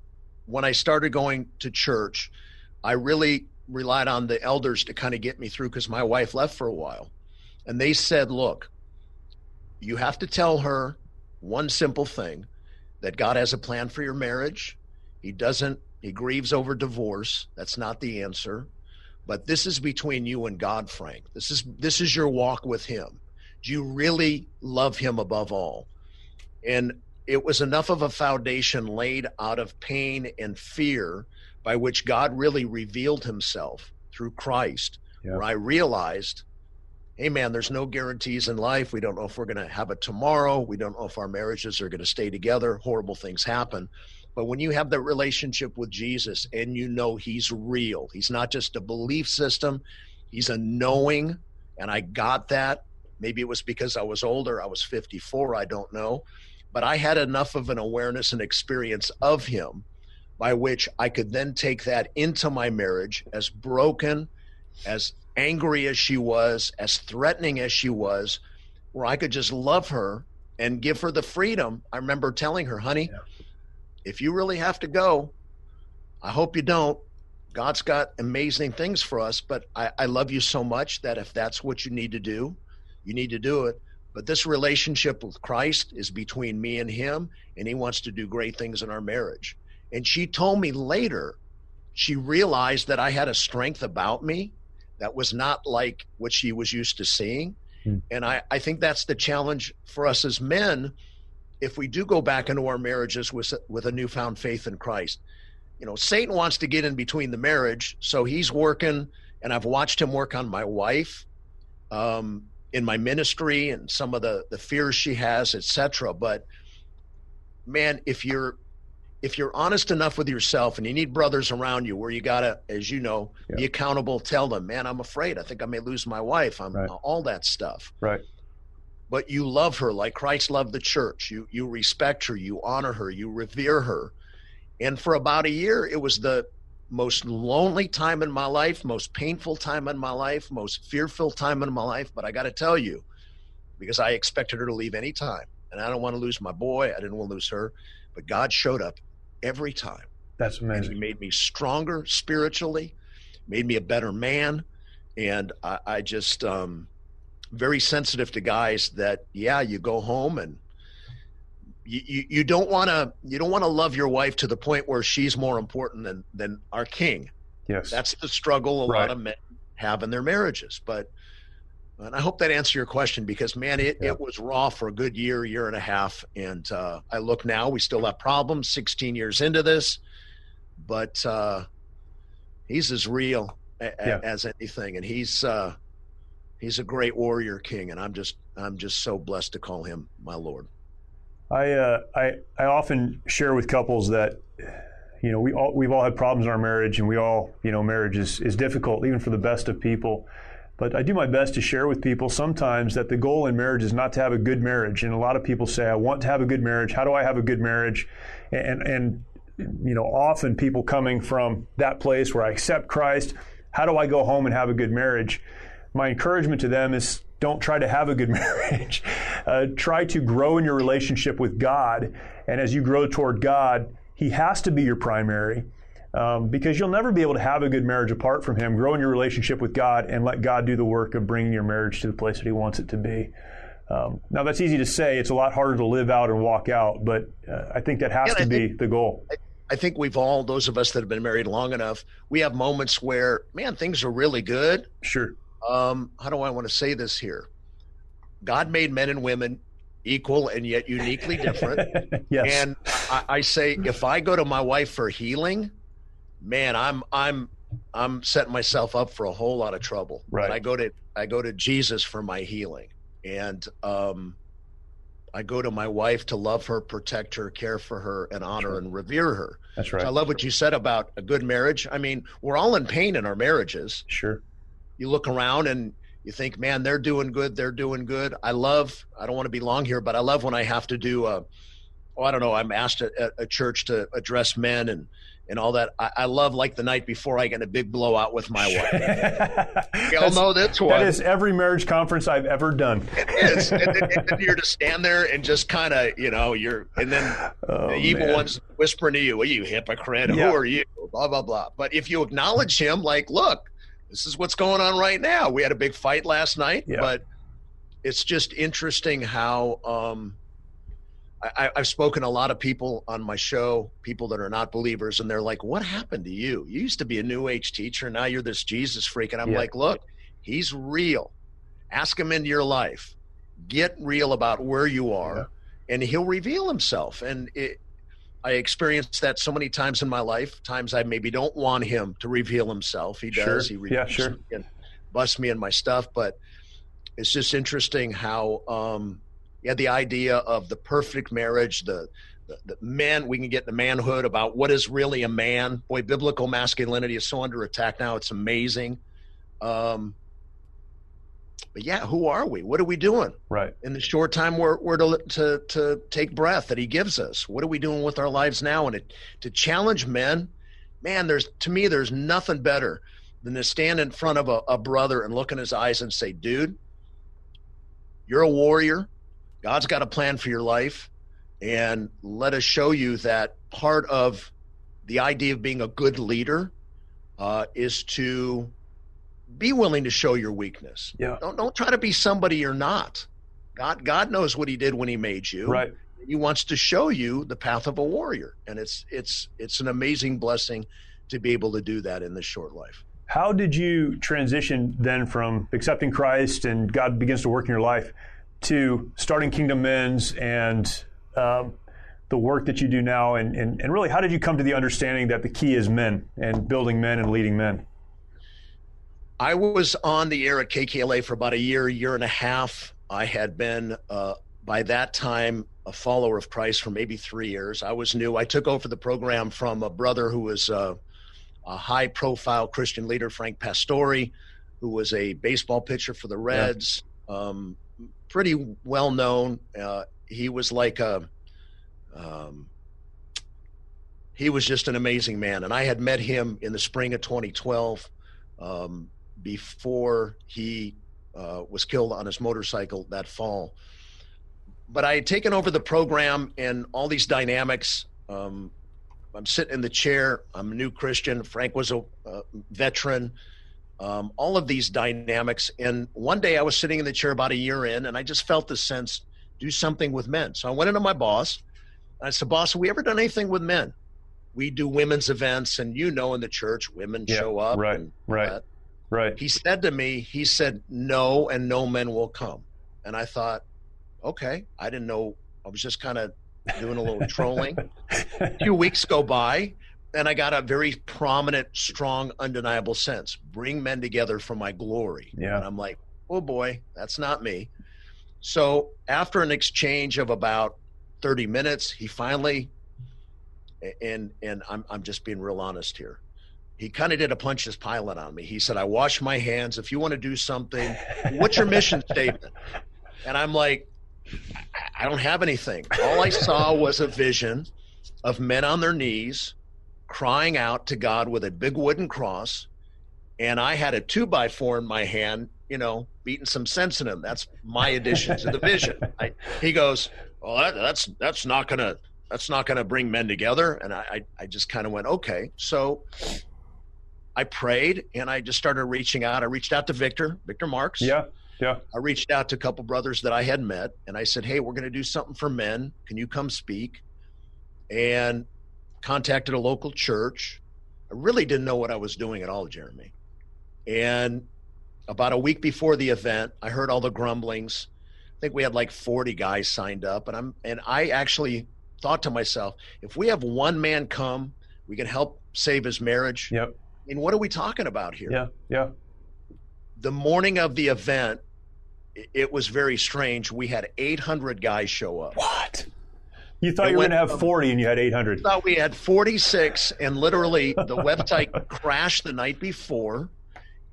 when I started going to church, I really relied on the elders to kind of get me through because my wife left for a while. And they said, look, you have to tell her one simple thing that God has a plan for your marriage. He doesn't, he grieves over divorce. That's not the answer. But this is between you and God, Frank. This is this is your walk with him. Do you really love him above all? And it was enough of a foundation laid out of pain and fear by which God really revealed himself through Christ, yeah. where I realized, hey, man, there's no guarantees in life. We don't know if we're going to have it tomorrow. We don't know if our marriages are going to stay together. Horrible things happen. But when you have that relationship with Jesus and you know he's real, he's not just a belief system, he's a knowing. And I got that. Maybe it was because I was older. I was 54. I don't know but I had enough of an awareness and experience of him by which I could then take that into my marriage as broken, as angry as she was, as threatening as she was, where I could just love her and give her the freedom. I remember telling her, honey, yeah. if you really have to go, I hope you don't. God's got amazing things for us, but I, I love you so much that if that's what you need to do, you need to do it. But this relationship with Christ is between me and him, and he wants to do great things in our marriage. And she told me later, she realized that I had a strength about me that was not like what she was used to seeing. Hmm. And I, I think that's the challenge for us as men if we do go back into our marriages with, with a newfound faith in Christ. You know, Satan wants to get in between the marriage, so he's working, and I've watched him work on my wife. Um, in my ministry and some of the the fears she has etc but man if you're if you're honest enough with yourself and you need brothers around you where you gotta as you know yeah. be accountable tell them man i'm afraid. I think i may lose my wife. I'm right. all that stuff. Right. But you love her like christ loved the church. You you respect her. You honor her. You revere her. And for about a year it was the most lonely time in my life, most painful time in my life, most fearful time in my life. But I got to tell you, because I expected her to leave any time, and I don't want to lose my boy. I didn't want to lose her, but God showed up every time. That's amazing. And he made me stronger spiritually, made me a better man. And I, I just, um, very sensitive to guys that, yeah, you go home and you, you, don't want to, you don't want to love your wife to the point where she's more important than, than our king. Yes. That's the struggle a Right. lot of men have in their marriages. But, and I hope that answered your question because man, it, Yeah. it was raw for a good year, year and a half. And uh, I look now, we still have problems 16 years into this, but uh, he's as real a, a- Yeah. as anything. And he's, uh, he's a great warrior king. And I'm just, I'm just so blessed to call him my Lord. I, uh, I I often share with couples that you know we all we've all had problems in our marriage, and we all you know marriage is is difficult even for the best of people. But I do my best to share with people sometimes that the goal in marriage is not to have a good marriage. And a lot of people say, "I want to have a good marriage. How do I have a good marriage?" And and you know, often people coming from that place where I accept Christ, how do I go home and have a good marriage? My encouragement to them is don't try to have a good (laughs) marriage. Uh, try to grow in your relationship with God. And as you grow toward God, He has to be your primary um, because you'll never be able to have a good marriage apart from Him. Grow in your relationship with God and let God do the work of bringing your marriage to the place that He wants it to be. Um, now, that's easy to say. It's a lot harder to live out and walk out, but uh, I think that has Yeah, to I be think- the goal. I think we've all, those of us that have been married long enough, we have moments where, man, things are really good. Sure. Um, how do I want to say this here? God made men and women equal and yet uniquely different. (laughs) yes. and I, I say, if I go to my wife for healing, man, I'm I'm I'm setting myself up for a whole lot of trouble. Right. But I go to I go to Jesus for my healing, and um, I go to my wife to love her, protect her, care for her, and honor Sure. and revere her. that's So I right. love what you said about a good marriage. I mean, we're all in pain in our marriages Sure. You look around and you think, man, they're doing good, they're doing good. I love, I don't want to be long here, but I love when I have to do, a, oh, I don't know, I'm asked at a church to address men and, and all that. I, I love like the night before I get a big blowout with my wife. (laughs) We all know this one. That is every marriage conference I've ever done. It is. and, then, and then you're to stand there and just kind of, you know, you're, and then Oh, the evil man. one's whispering to you, "Are you hypocrite? Yeah. Who are you?" Blah blah blah. But if you acknowledge him, like, look, this is what's going on right now. We had a big fight last night, Yeah. but it's just interesting how um, I, I've spoken to a lot of people on my show, people that are not believers, and they're like, "What happened to you? You used to be a New Age teacher, now you're this Jesus freak." And I'm Yeah. like, "Look, he's real. Ask him into your life. Get real about where you are." and he'll reveal himself. And it, I experienced that so many times in my life. Times I maybe don't want him to reveal himself. He Sure. does. He Yeah, reveals sure. me and busts me in my stuff. But it's just interesting how, um, yeah, the idea of the perfect marriage, the the, the man, we can get the manhood about what is really a man. Boy, biblical masculinity is so under attack now. It's amazing. Um, but yeah, who are we? What are we doing? Right. in the short time we're, we're to, to, to take breath that he gives us what are we doing with our lives now and it, to challenge men man there's to me there's nothing better than to stand in front of a, a brother and look in his eyes and say dude you're a warrior god's got a plan for your life and let us show you that part of the idea of being a good leader uh, is to be willing to show your weakness Yeah. don't, don't try to be somebody you're not God God knows what he did when he made you. Right. He wants to show you the path of a warrior. And it's it's it's an amazing blessing to be able to do that in this short life. How did you transition then from accepting Christ and God begins to work in your life to starting Kingdom Men's and um, the work that you do now? And, and, and really, how did you come to the understanding that the key is men and building men and leading men? I was on the air at KKLA for about a year, year and a half. I had been uh, by that time a follower of Christ for maybe three years. I was new. I took over the program from a brother who was uh, a high profile Christian leader, Frank Pastore, who was a baseball pitcher for the Reds, um, pretty well known. Uh, he was like a, um, he was just an amazing man. And I had met him in the spring of 2012 um, before he uh, was killed on his motorcycle that fall. But I had taken over the program and all these dynamics. Um, I'm sitting in the chair. I'm a new Christian. Frank was a uh, veteran. Um, all of these dynamics. And one day I was sitting in the chair about a year in, and I just felt the sense do something with men. So I went into my boss. And I said, Boss, have we ever done anything with men? We do women's events, and you know, in the church, women Yeah, show up. right, and right. Right. He said to me, he said, no, and no men will come. And I thought, okay, I didn't know. I was just kind of doing a little trolling. A few weeks go by, and I got a very prominent, strong, undeniable sense bring men together for my glory. Yeah. And I'm like, oh boy, that's not me. So after an exchange of about 30 minutes, he finally, and and I'm I'm just being real honest here. He kind of did a Pontius Pilate on me. He said, "I wash my hands. If you want to do something, (laughs) what's your mission statement?" And I'm like, I- don't have anything. All I saw was a vision of men on their knees crying out to God with a big wooden cross. And I had a two by four in my hand, you know, beating some sense in him. That's my addition to the vision. (laughs) I, he goes, Well, that, that's that's not gonna that's not gonna bring men together. And I I, I just kind of went, Okay. So I prayed and I just started reaching out. I reached out to Victor, Victor Marx. Yeah. Yeah. I reached out to a couple brothers that I had met and I said, Hey, we're going to do something for men. Can you come speak? And contacted a local church. I really didn't know what I was doing at all, Jeremy. And about a week before the event, I heard all the grumblings. I think we had like 40 guys signed up and I'm and I actually thought to myself, if we have one man come, we can help save his marriage. Yep. I mean, what are we talking about here? Yeah. Yeah. the morning of the event, it was very strange. We had 800 guys show up. What? You thought It you were going to have 40 and you had 800. thought we had 46 and literally the website (laughs) crashed the night before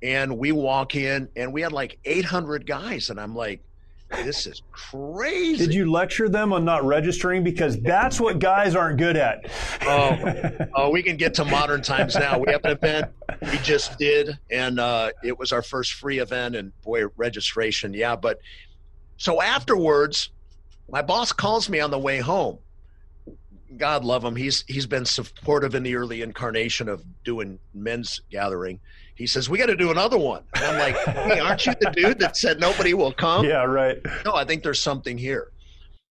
and we walk in and we had like 800 guys and i'm like this is crazy. Did you lecture them on not registering? Because that's what guys aren't good at. oh, (laughs) oh we can get to modern times now. We have an event we just did and uh, it was our first free event and boy registration. Yeah but so afterwards my boss calls me on the way home. God love him. He's he's been supportive in the early incarnation of doing men's gathering he says we got to do another one and i'm like hey aren't you the dude that said nobody will come yeah, right. no, I think there's something here.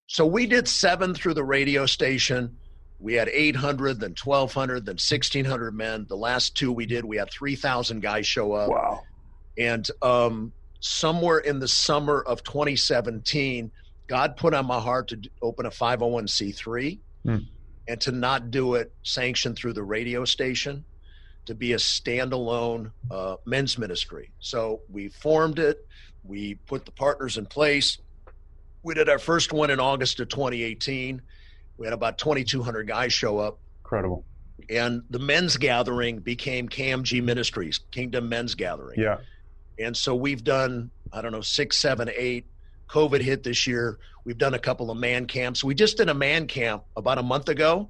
So we did seven through the radio station. We had 800, then 1,200, then 1,600 men. The last two we did, we had 3,000 guys show up. Wow. And um, somewhere in the summer of 2017, God put on my heart to open a 501c3 Hmm. and to not do it sanctioned through the radio station, to be a standalone uh, men's ministry. So we formed it, we put the partners in place. We did our first one in August of 2018. We had about 2,200 guys show up Incredible. and the men's gathering became KMG Ministries, Kingdom Men's Gathering. Yeah. And so we've done, I don't know, six, seven, eight. COVID hit this year. We've done a couple of man camps. We just did a man camp about a month ago.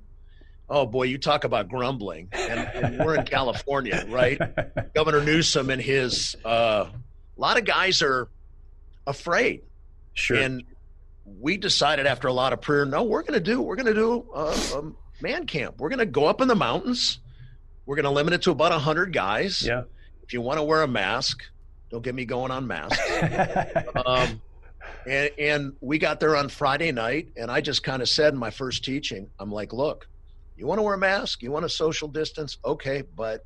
Oh boy, you talk about grumbling. And, and we're in California, right? (laughs) Governor Newsom and his, uh, a lot of guys are afraid. Sure. And we decided after a lot of prayer, no, we're going to do, we're going to do a, a man camp. We're going to go up in the mountains. We're going to limit it to about 100 guys. yeah. If you want to wear a mask, don't get me going on masks. (laughs) um, and, and we got there on Friday night, and I just kind of said in my first teaching, I'm like, look, you want to wear a mask? You want to social distance? Okay, but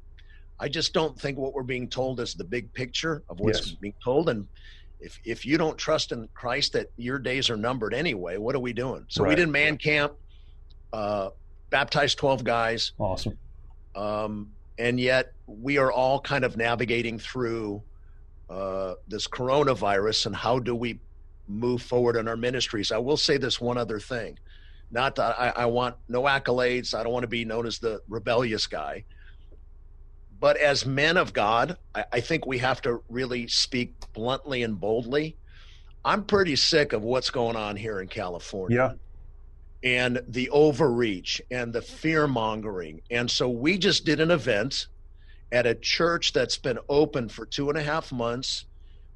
I just don't think what we're being told is the big picture of what's Yes. being told. And if if you don't trust in Christ that your days are numbered anyway, what are we doing? So we did man camp, uh, baptized 12 guys, awesome. um, and yet we are all kind of navigating through uh, this coronavirus and how do we move forward in our ministries. I will say this one other thing. Not that I, I want no accolades. I don't want to be known as the rebellious guy. But as men of God, I, I think we have to really speak bluntly and boldly. I'm pretty sick of what's going on here in California Yeah. and the overreach and the fear mongering. And so we just did an event at a church that's been open for two and a half months.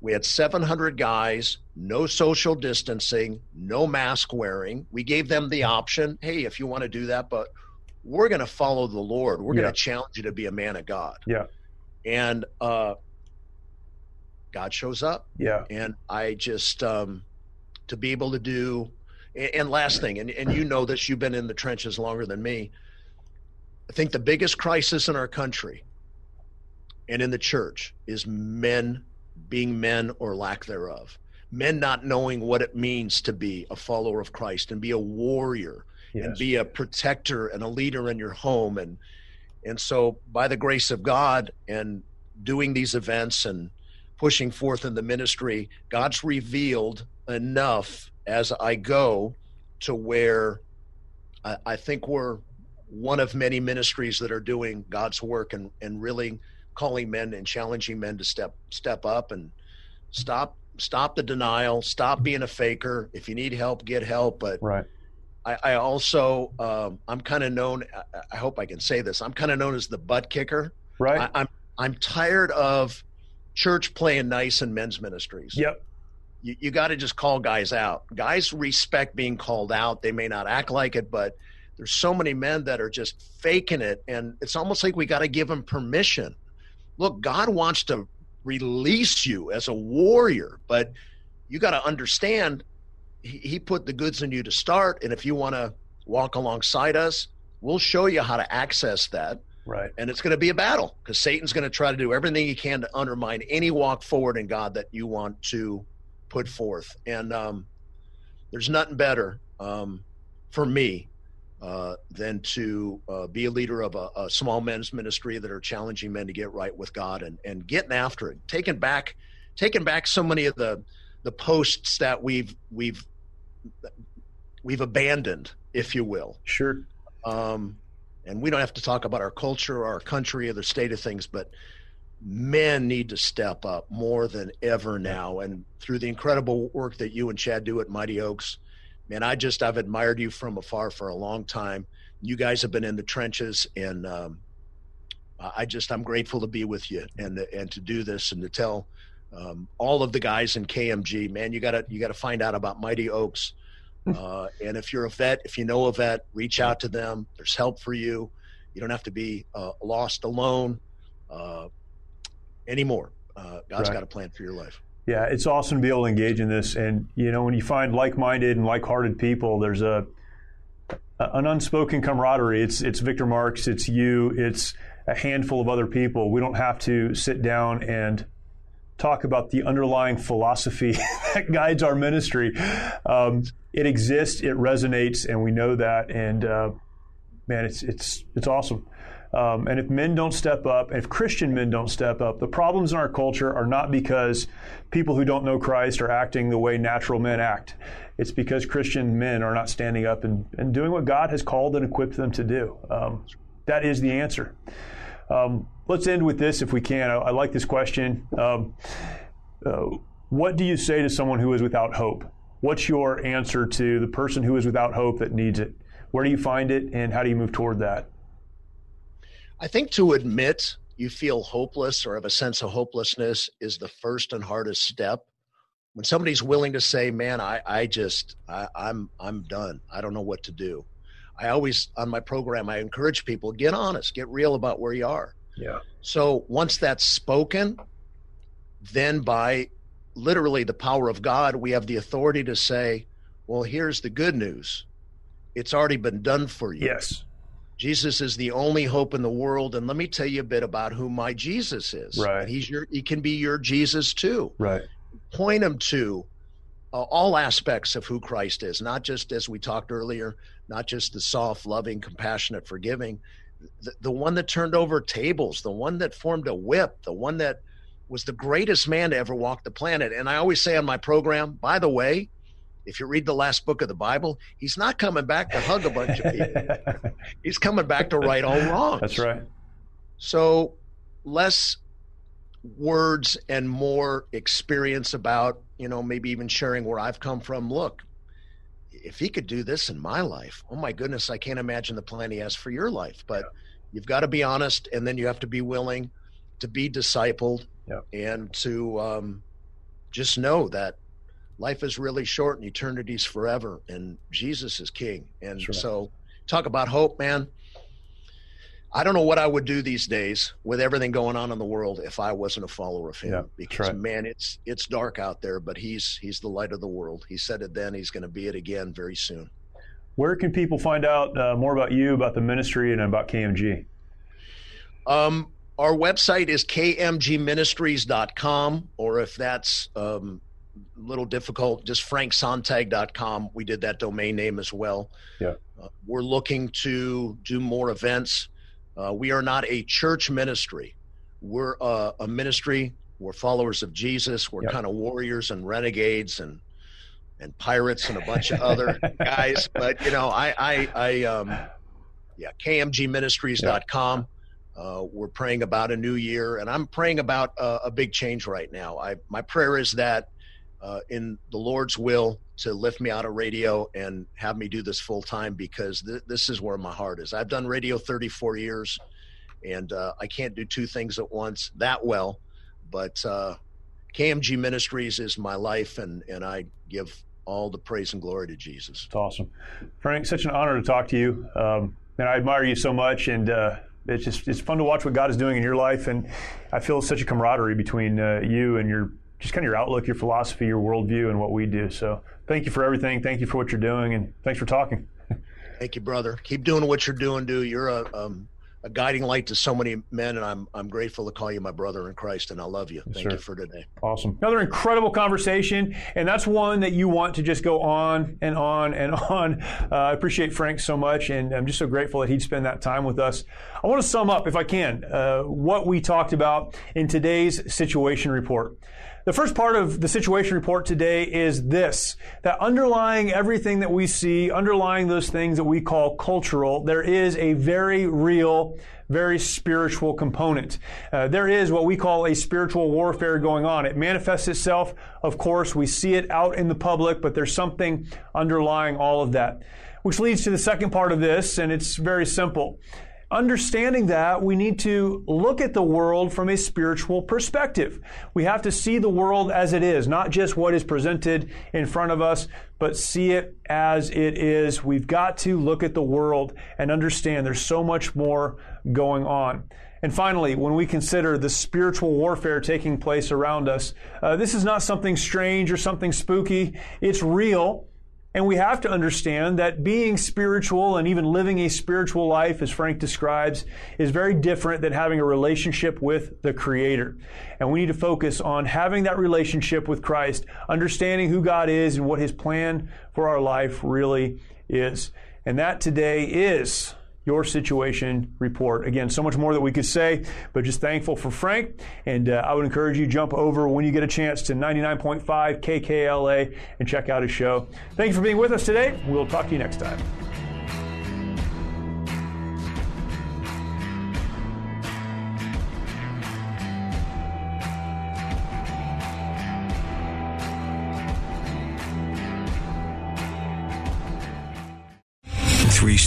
We had 700 guys, no social distancing, no mask wearing. We gave them the option hey, if you want to do that, but we're going to follow the Lord. We're Yeah. going to challenge you to be a man of God. Yeah. And uh, God shows up. Yeah. And I just, um, to be able to do, and, and last thing, and, and you know this, you've been in the trenches longer than me. I think the biggest crisis in our country and in the church is men being men or lack thereof. Men not knowing what it means to be a follower of Christ and be a warrior and be a protector and a leader in your home and and so by the grace of God and doing these events and pushing forth in the ministry God's revealed enough as I go to where I, I think we're one of many ministries that are doing God's work and and really calling men and challenging men to step step up and stop stop the denial stop being a faker if you need help get help but Right. I, I also um, I'm kind of known. I, I hope I can say this. I'm kind of known as the butt kicker. Right. I, I'm I'm tired of church playing nice in men's ministries. yep. You, you got to just call guys out. Guys respect being called out. They may not act like it, but there's so many men that are just faking it, and it's almost like we got to give them permission. Look, God wants to release you as a warrior, but you got to understand he, he put the goods in you to start and if you want to walk alongside us we'll show you how to access that Right. and it's going to be a battle because satan's going to try to do everything he can to undermine any walk forward in god that you want to put forth and um, there's nothing better um, for me uh, than to uh, be a leader of a, a small men's ministry that are challenging men to get right with god and, and getting after it taking back taking back so many of the the posts that we've we've we've abandoned if you will Sure. um, and we don't have to talk about our culture or our country or the state of things, but men need to step up more than ever now. And through the incredible work that you and Chad do at Mighty Oaks, man, I just I've admired you from afar for a long time. You guys have been in the trenches, and um, I just I'm grateful to be with you and and to do this and to tell um, all of the guys in KMG, man, you gotta you gotta find out about Mighty Oaks. Uh, and if you're a vet, if you know a vet, reach out to them. There's help for you. You don't have to be uh, lost alone uh, anymore. Uh, God's Right. got a plan for your life. Yeah, it's awesome to be able to engage in this, and you know, when you find like-minded and like-hearted people, there's a an unspoken camaraderie. It's it's Victor Marx, it's you, it's a handful of other people. We don't have to sit down and talk about the underlying philosophy (laughs) that guides our ministry. Um, it exists, it resonates, and we know that. And uh, man, it's it's it's awesome. Um, and if men don't step up, if Christian men don't step up, the problems in our culture are not because people who don't know Christ are acting the way natural men act. It's because Christian men are not standing up and, and doing what God has called and equipped them to do. Um, that is the answer. Um, let's end with this if we can. I, I like this question. Um, uh, what do you say to someone who is without hope? What's your answer to the person who is without hope that needs it? Where do you find it, and how do you move toward that? I think to admit you feel hopeless or have a sense of hopelessness is the first and hardest step. When somebody's willing to say, "Man, I, I just, I, I'm, I'm done. I don't know what to do." I always on my program, I encourage people get honest, get real about where you are. Yeah. So once that's spoken, then by literally the power of God, we have the authority to say, "Well, here's the good news. It's already been done for you." Yes. Jesus is the only hope in the world, and let me tell you a bit about who my Jesus is. Right. And he's your, he can be your Jesus too. Right. Point him to uh, all aspects of who Christ is, not just as we talked earlier, not just the soft, loving, compassionate, forgiving, the, the one that turned over tables, the one that formed a whip, the one that was the greatest man to ever walk the planet. And I always say on my program, by the way, if you read the last book of the Bible, he's not coming back to hug a bunch of (laughs) people. He's coming back to right all wrongs. That's right. So less words and more experience about, you know, maybe even sharing where I've come from. Look, if he could do this in my life, oh my goodness, I can't imagine the plan he has for your life. But you've got to be honest, and then you have to be willing to be discipled Yeah. and to um, just know that life is really short and eternity's forever, and Jesus is king. And right. so, talk about hope, man I don't know what I would do these days with everything going on in the world if I wasn't a follower of him. Yeah, because right. man, it's it's dark out there, but he's he's the light of the world. He said it then; he's going to be it again very soon. Where can people find out uh, more about you, about the ministry, and about KMG? Um, our website is kmgministries.com, or if that's um, little difficult, just franksontag.com. We did that domain name as well. Yeah. Uh, we're looking to do more events. Uh, we are not a church ministry. We're a, a ministry. We're followers of Jesus. We're kind of warriors and renegades and and pirates and a bunch of other (laughs) guys. But you know, I I, I um, yeah, kmgministries.com. Uh, we're praying about a new year, and I'm praying about uh, a big change right now. I my prayer is that uh, in the Lord's will to lift me out of radio and have me do this full time because th- this is where my heart is. I've done radio 34 years, and uh, I can't do two things at once that well. But uh, KMG Ministries is my life, and and I give all the praise and glory to Jesus. It's awesome, Frank. Such an honor to talk to you, um, and I admire you so much. And uh, it's just it's fun to watch what God is doing in your life, and I feel such a camaraderie between uh, you and your just kind of your outlook, your philosophy, your worldview, and what we do. So thank you for everything. Thank you for what you're doing, and thanks for talking. (laughs) Thank you, brother. Keep doing what you're doing, dude. You're a um, a guiding light to so many men, and I'm I'm grateful to call you my brother in Christ, and I love you. Thank sir. you for today. Awesome. Another incredible conversation, and that's one that you want to just go on and on and (laughs) on. Uh, I appreciate Frank so much, and I'm just so grateful that he'd spend that time with us. I want to sum up, if I can, uh, what we talked about in today's situation report. The first part of the situation report today is this that underlying everything that we see, underlying those things that we call cultural, there is a very real, very spiritual component. Uh, there is what we call a spiritual warfare going on. It manifests itself, of course, we see it out in the public, but there's something underlying all of that. Which leads to the second part of this, and it's very simple. Understanding that, we need to look at the world from a spiritual perspective. We have to see the world as it is, not just what is presented in front of us, but see it as it is. We've got to look at the world and understand there's so much more going on. And finally, when we consider the spiritual warfare taking place around us, uh, this is not something strange or something spooky. It's real. And we have to understand that being spiritual and even living a spiritual life, as Frank describes, is very different than having a relationship with the Creator. And we need to focus on having that relationship with Christ, understanding who God is and what His plan for our life really is. And that today is your situation report. Again, so much more that we could say, but just thankful for Frank. And uh, I would encourage you jump over when you get a chance to 99.5 KKLA and check out his show. Thank you for being with us today. We'll talk to you next time.